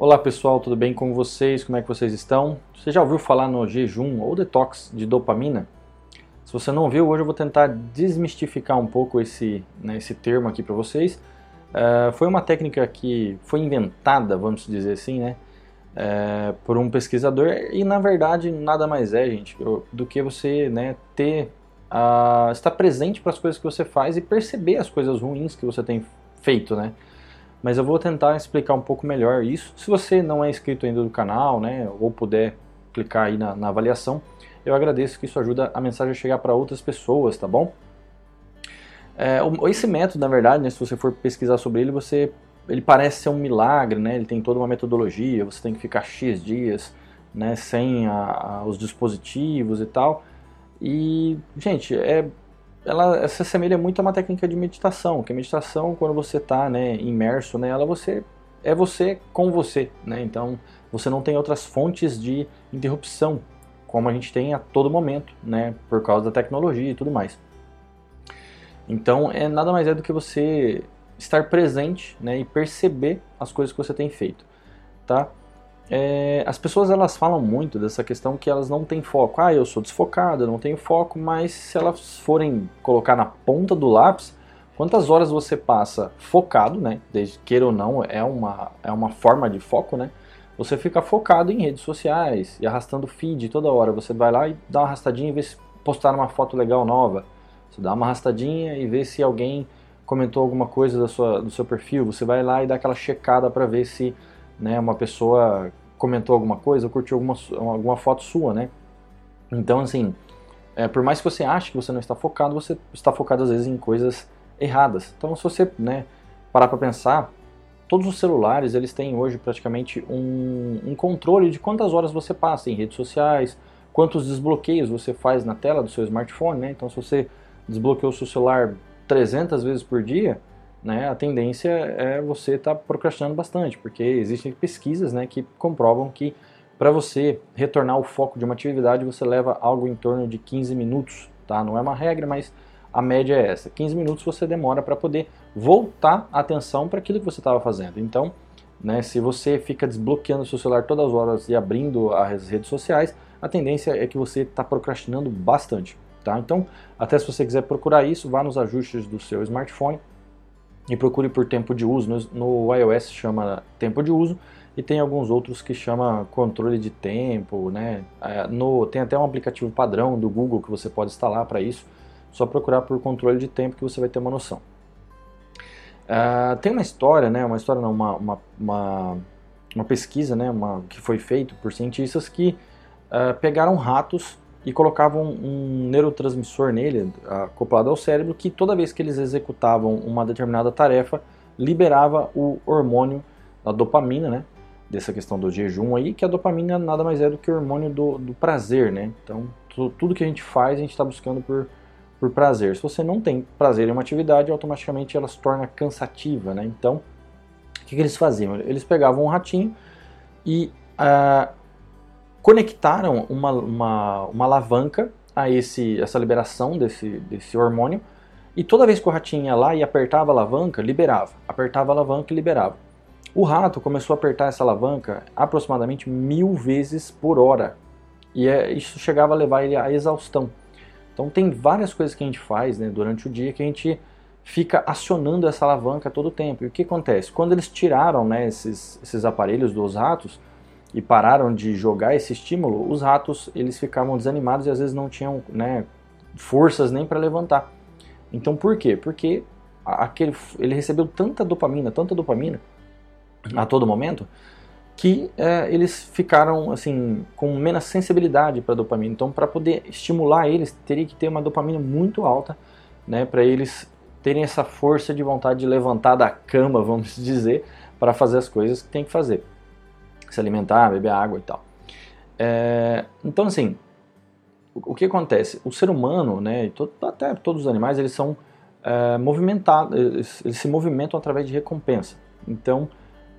Olá pessoal, tudo bem com vocês? Como é que vocês estão? Você já ouviu falar no jejum ou detox de dopamina? Se você não viu, hoje eu vou tentar desmistificar um pouco esse, né, esse termo aqui para vocês. Uh, foi uma técnica que foi inventada, vamos dizer assim, né, uh, por um pesquisador e na verdade nada mais é, gente, do que você né, ter uh, estar presente para as coisas que você faz e perceber as coisas ruins que você tem feito, né? Mas eu vou tentar explicar um pouco melhor isso. Se você não é inscrito ainda do canal, né, ou puder clicar aí na, na avaliação, eu agradeço que isso ajuda a mensagem a chegar para outras pessoas, tá bom? É, esse método, na verdade, né, se você for pesquisar sobre ele, você, ele parece ser um milagre, né? Ele tem toda uma metodologia, você tem que ficar x dias, né, sem a, a, os dispositivos e tal. E, gente, é ela se assemelha muito a uma técnica de meditação, que a meditação, quando você está né, imerso nela, você é você com você, né? Então você não tem outras fontes de interrupção, como a gente tem a todo momento, né? Por causa da tecnologia e tudo mais. Então é nada mais é do que você estar presente, né? E perceber as coisas que você tem feito, tá? É, as pessoas elas falam muito dessa questão que elas não têm foco. Ah, eu sou desfocado, eu não tenho foco, mas se elas forem colocar na ponta do lápis, quantas horas você passa focado, né? Desde queira ou não, é uma, é uma forma de foco, né? Você fica focado em redes sociais e arrastando feed toda hora. Você vai lá e dá uma arrastadinha e vê se postaram uma foto legal nova. Você dá uma arrastadinha e vê se alguém comentou alguma coisa da sua, do seu perfil. Você vai lá e dá aquela checada para ver se né, uma pessoa comentou alguma coisa, curtiu alguma, alguma foto sua, né? Então, assim, é, por mais que você ache que você não está focado, você está focado às vezes em coisas erradas. Então, se você né, parar para pensar, todos os celulares eles têm hoje praticamente um, um, controle de quantas horas você passa em redes sociais, quantos desbloqueios você faz na tela do seu smartphone, né? Então, se você desbloqueou o seu celular 300 vezes por dia, né, a tendência é você estar tá procrastinando bastante, porque existem pesquisas né, que comprovam que para você retornar o foco de uma atividade você leva algo em torno de 15 minutos, tá? Não é uma regra, mas a média é essa. 15 minutos você demora para poder voltar a atenção para aquilo que você estava fazendo. Então, né, se você fica desbloqueando o seu celular todas as horas e abrindo as redes sociais, a tendência é que você está procrastinando bastante. Tá? Então, até se você quiser procurar isso, vá nos ajustes do seu smartphone e procure por tempo de uso. No, no, iOS chama tempo de uso e tem alguns outros que chama controle de tempo, né? É, no, tem até um aplicativo padrão do Google que você pode instalar para isso. Só procurar por controle de tempo que você vai ter uma noção. Uh, tem uma história, né? Uma história não, uma, uma, uma, uma pesquisa, né? Uma, que foi feita por cientistas que uh, pegaram ratos e colocavam um neurotransmissor nele, acoplado ao cérebro, que toda vez que eles executavam uma determinada tarefa, liberava o hormônio, a dopamina, né? Dessa questão do jejum aí, que a dopamina nada mais é do que o hormônio do, do prazer, né? Então, tudo que a gente faz, a gente está buscando por, por prazer. Se você não tem prazer em uma atividade, automaticamente ela se torna cansativa, né? Então, o que, que eles faziam? Eles pegavam um ratinho e uh, conectaram uma, uma, uma alavanca a esse, essa liberação desse, desse hormônio e toda vez que o ratinho ia lá e apertava a alavanca, liberava. Apertava a alavanca e liberava. O rato começou a apertar essa alavanca aproximadamente mil vezes por hora. E é, isso chegava a levar ele à exaustão. Então tem várias coisas que a gente faz né, durante o dia que a gente fica acionando essa alavanca todo o tempo. E o que acontece? Quando eles tiraram né, esses, esses aparelhos dos ratos, e pararam de jogar esse estímulo, os ratos eles ficavam desanimados e às vezes não tinham né, forças nem para levantar. Então por quê? Porque aquele, ele recebeu tanta dopamina, tanta dopamina a todo momento, que é, eles ficaram assim com menos sensibilidade para dopamina. Então para poder estimular eles teria que ter uma dopamina muito alta, né, para eles terem essa força de vontade de levantar da cama, vamos dizer, para fazer as coisas que tem que fazer se alimentar, beber água e tal. É, então, assim, o, o, que acontece? O ser humano, né, todo, até todos os animais, eles são é, movimentados, eles, se movimentam através de recompensa. Então,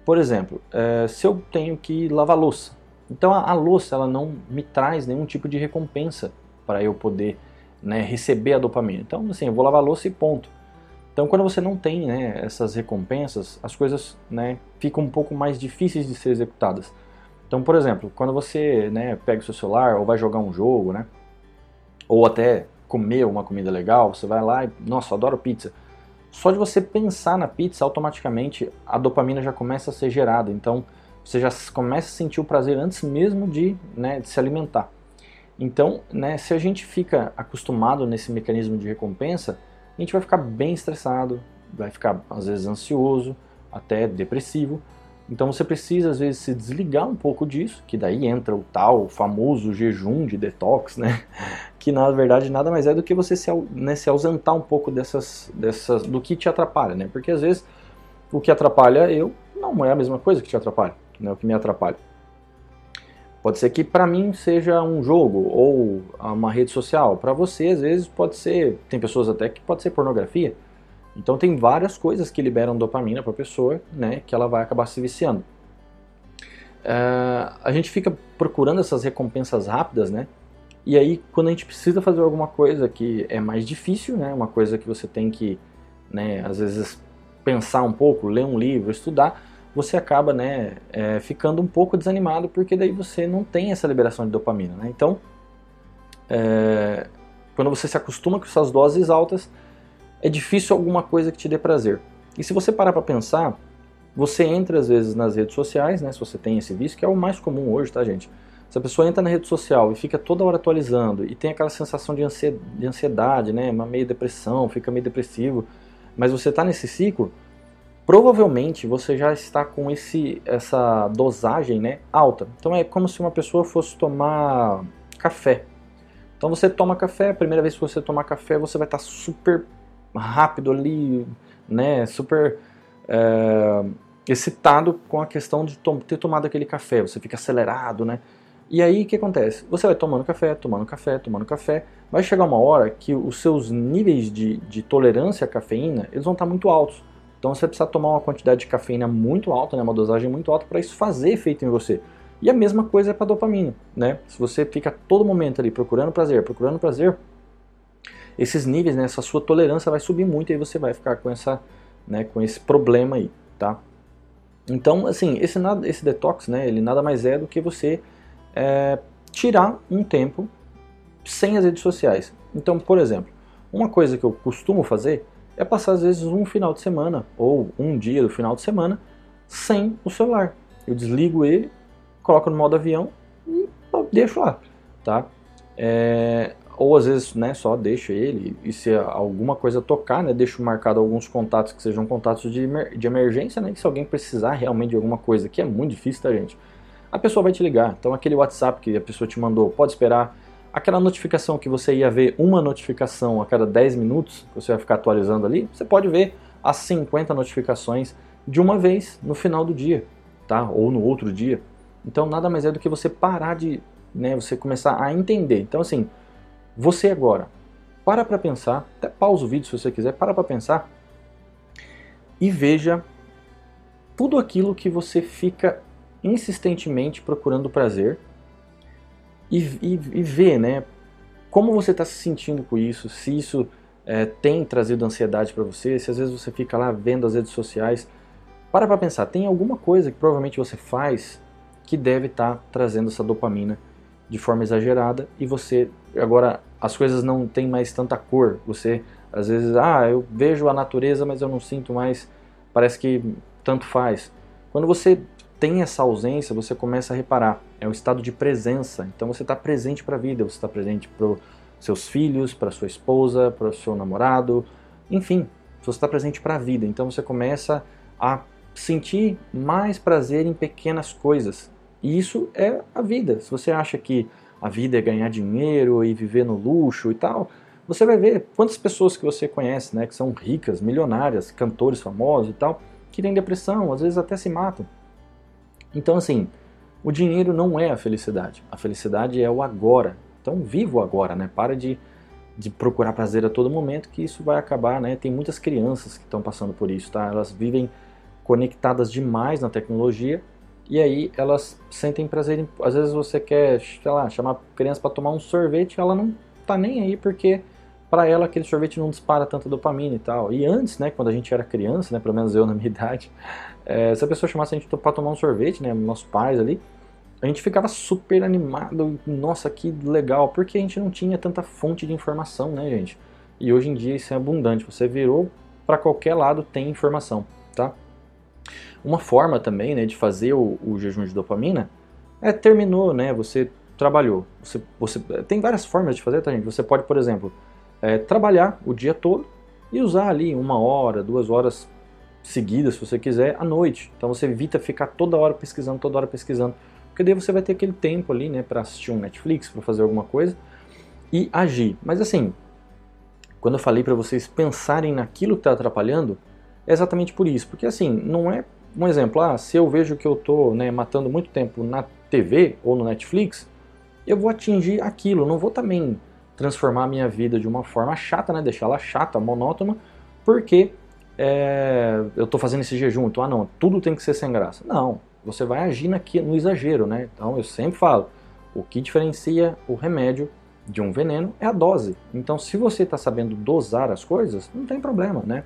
por exemplo, é, se eu tenho que lavar louça, então a, a, louça ela não me traz nenhum tipo de recompensa para eu poder né, receber a dopamina. Então, assim, eu vou lavar louça e ponto. Então, quando você não tem né, essas recompensas, as coisas né, ficam um pouco mais difíceis de ser executadas. Então, por exemplo, quando você né, pega o seu celular ou vai jogar um jogo, né, ou até comer uma comida legal, você vai lá e, nossa, adoro pizza. Só de você pensar na pizza, automaticamente a dopamina já começa a ser gerada. Então, você já começa a sentir o prazer antes mesmo de, né, de se alimentar. Então, né, se a gente fica acostumado nesse mecanismo de recompensa, a gente vai ficar bem estressado, vai ficar às vezes ansioso, até depressivo. Então você precisa às vezes se desligar um pouco disso, que daí entra o tal famoso jejum de detox, né? Que na verdade nada mais é do que você se, né, se ausentar um pouco dessas, dessas, do que te atrapalha, né? Porque às vezes o que atrapalha eu não é a mesma coisa que te atrapalha, né? O que me atrapalha. Pode ser que para mim seja um jogo ou uma rede social. Para você, às vezes, pode ser. Tem pessoas até que pode ser pornografia. Então, tem várias coisas que liberam dopamina para a pessoa, né? Que ela vai acabar se viciando. Uh, a gente fica procurando essas recompensas rápidas, né? E aí, quando a gente precisa fazer alguma coisa que é mais difícil, né? Uma coisa que você tem que, né? Às vezes pensar um pouco, ler um livro, estudar você acaba né, é, ficando um pouco desanimado porque daí você não tem essa liberação de dopamina. Né? Então, é, quando você se acostuma com essas doses altas, é difícil alguma coisa que te dê prazer. E se você parar para pensar, você entra às vezes nas redes sociais, né, se você tem esse vício, que é o mais comum hoje, tá gente? Se a pessoa entra na rede social e fica toda hora atualizando e tem aquela sensação de ansiedade, né, uma meio depressão, fica meio depressivo, mas você está nesse ciclo, provavelmente você já está com esse, essa dosagem né, alta. Então é como se uma pessoa fosse tomar café. Então você toma café, a primeira vez que você tomar café, você vai estar super rápido ali, né, super é, excitado com a questão de to ter tomado aquele café. Você fica acelerado, né? E aí o que acontece? Você vai tomando café, tomando café, tomando café. Vai chegar uma hora que os seus níveis de, de tolerância à cafeína eles vão estar muito altos. Então você precisa tomar uma quantidade de cafeína muito alta, né, uma dosagem muito alta para isso fazer efeito em você. E a mesma coisa é para dopamina, né? Se você fica todo momento ali procurando prazer, procurando prazer, esses níveis, né, essa sua tolerância vai subir muito e aí você vai ficar com essa, né, com esse problema aí, tá? Então, assim, esse, esse detox, né, ele nada mais é do que você é, tirar um tempo sem as redes sociais. Então, por exemplo, uma coisa que eu costumo fazer é passar às vezes um final de semana ou um dia do final de semana sem o celular. Eu desligo ele, coloco no modo avião e deixo lá, tá? É, ou às vezes né, só deixo ele e se alguma coisa tocar, né, deixo marcado alguns contatos que sejam contatos de, de emergência, né, que se alguém precisar realmente de alguma coisa, que é muito difícil, tá gente? A pessoa vai te ligar, então aquele WhatsApp que a pessoa te mandou, pode esperar aquela notificação que você ia ver uma notificação a cada 10 minutos, que você vai ficar atualizando ali, você pode ver as 50 notificações de uma vez no final do dia, tá? Ou no outro dia. Então nada mais é do que você parar de, né, você começar a entender. Então assim, você agora para para pensar, até pausa o vídeo se você quiser, para para pensar e veja tudo aquilo que você fica insistentemente procurando prazer e, e, e ver, né, como você está se sentindo com isso, se isso é, tem trazido ansiedade para você, se às vezes você fica lá vendo as redes sociais. Para para pensar, tem alguma coisa que provavelmente você faz que deve estar tá trazendo essa dopamina de forma exagerada e você agora as coisas não têm mais tanta cor. Você às vezes, ah, eu vejo a natureza, mas eu não sinto mais, parece que tanto faz. Quando você tem essa ausência, você começa a reparar. É um estado de presença. Então você está presente para a vida, você está presente para seus filhos, para sua esposa, para o seu namorado, enfim, você está presente para a vida. Então você começa a sentir mais prazer em pequenas coisas. E isso é a vida. Se você acha que a vida é ganhar dinheiro e viver no luxo e tal, você vai ver quantas pessoas que você conhece, né, que são ricas, milionárias, cantores famosos e tal, que têm depressão, às vezes até se matam. Então, assim, o dinheiro não é a felicidade. A felicidade é o agora. Então, viva o agora, né? Para de, de procurar prazer a todo momento, que isso vai acabar, né? Tem muitas crianças que estão passando por isso, tá? Elas vivem conectadas demais na tecnologia e aí elas sentem prazer. Em, às vezes você quer, sei lá, chamar a criança para tomar um sorvete, ela não tá nem aí porque para ela aquele sorvete não dispara tanta dopamina e tal. E antes, né, quando a gente era criança, né, pelo menos eu na minha idade, é, se a pessoa chamasse a gente para tomar um sorvete, né, nossos pais ali, a gente ficava super animado, nossa, que legal, porque a gente não tinha tanta fonte de informação, né, gente? E hoje em dia isso é abundante, você virou para qualquer lado tem informação, tá? Uma forma também, né, de fazer o, o jejum de dopamina é terminou, né, você trabalhou, você, você tem várias formas de fazer, tá, gente? Você pode, por exemplo, é, trabalhar o dia todo e usar ali uma hora, duas horas seguidas, se você quiser, à noite. Então você evita ficar toda hora pesquisando, toda hora pesquisando porque daí você vai ter aquele tempo ali, né, para assistir um Netflix, para fazer alguma coisa e agir. Mas assim, quando eu falei para vocês pensarem naquilo que está atrapalhando, é exatamente por isso, porque assim, não é um exemplo, ah, se eu vejo que eu estou né, matando muito tempo na TV ou no Netflix, eu vou atingir aquilo, não vou também transformar a minha vida de uma forma chata, né, deixá-la chata, monótona, porque é, eu estou fazendo esse jejum, então, ah não, tudo tem que ser sem graça. Não, você vai agir aqui no exagero, né? Então eu sempre falo, o que diferencia o remédio de um veneno é a dose. Então se você está sabendo dosar as coisas, não tem problema, né?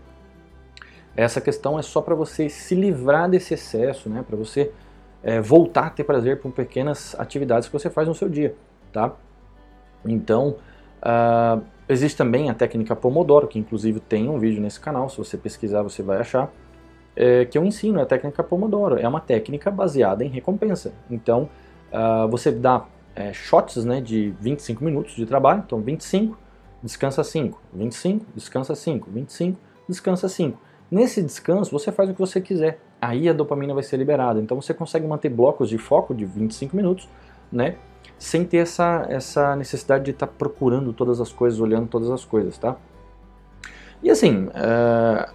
Essa questão é só para você se livrar desse excesso, né? Para você é, voltar a ter prazer por pequenas atividades que você faz no seu dia, tá? Então, uh, existe também a técnica Pomodoro, que inclusive tem um vídeo nesse canal, se você pesquisar você vai achar é, que eu ensino, é a técnica Pomodoro. É uma técnica baseada em recompensa. Então, uh, você dá é, shots né, de 25 minutos de trabalho, então 25, descansa 5, 25, descansa 5, 25, descansa 5. Nesse descanso, você faz o que você quiser. Aí a dopamina vai ser liberada. Então você consegue manter blocos de foco de 25 minutos, né? Sem ter essa, essa necessidade de estar tá procurando todas as coisas, olhando todas as coisas, tá? E assim, uh,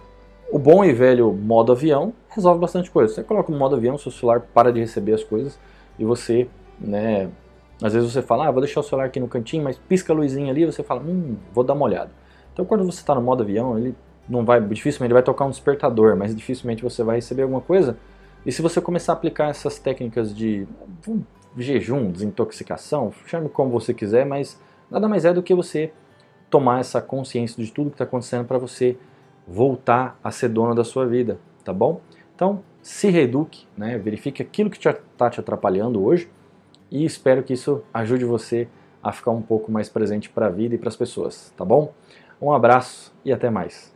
o bom e velho modo avião resolve bastante coisa. Você coloca o modo avião, seu celular para de receber as coisas e você, né, às vezes você fala, ah, vou deixar o celular aqui no cantinho, mas pisca a luzinha ali, você fala, hum, vou dar uma olhada. Então quando você está no modo avião, ele não vai, dificilmente ele vai tocar um despertador, mas dificilmente você vai receber alguma coisa. E se você começar a aplicar essas técnicas de jejum, desintoxicação, chame como você quiser, mas nada mais é do que você tomar essa consciência de tudo que está acontecendo para você voltar a ser dono da sua vida, tá bom? Então, se reeduque, né? verifique aquilo que está te atrapalhando hoje e espero que isso ajude você a ficar um pouco mais presente para a vida e para as pessoas, tá bom? Um abraço e até mais.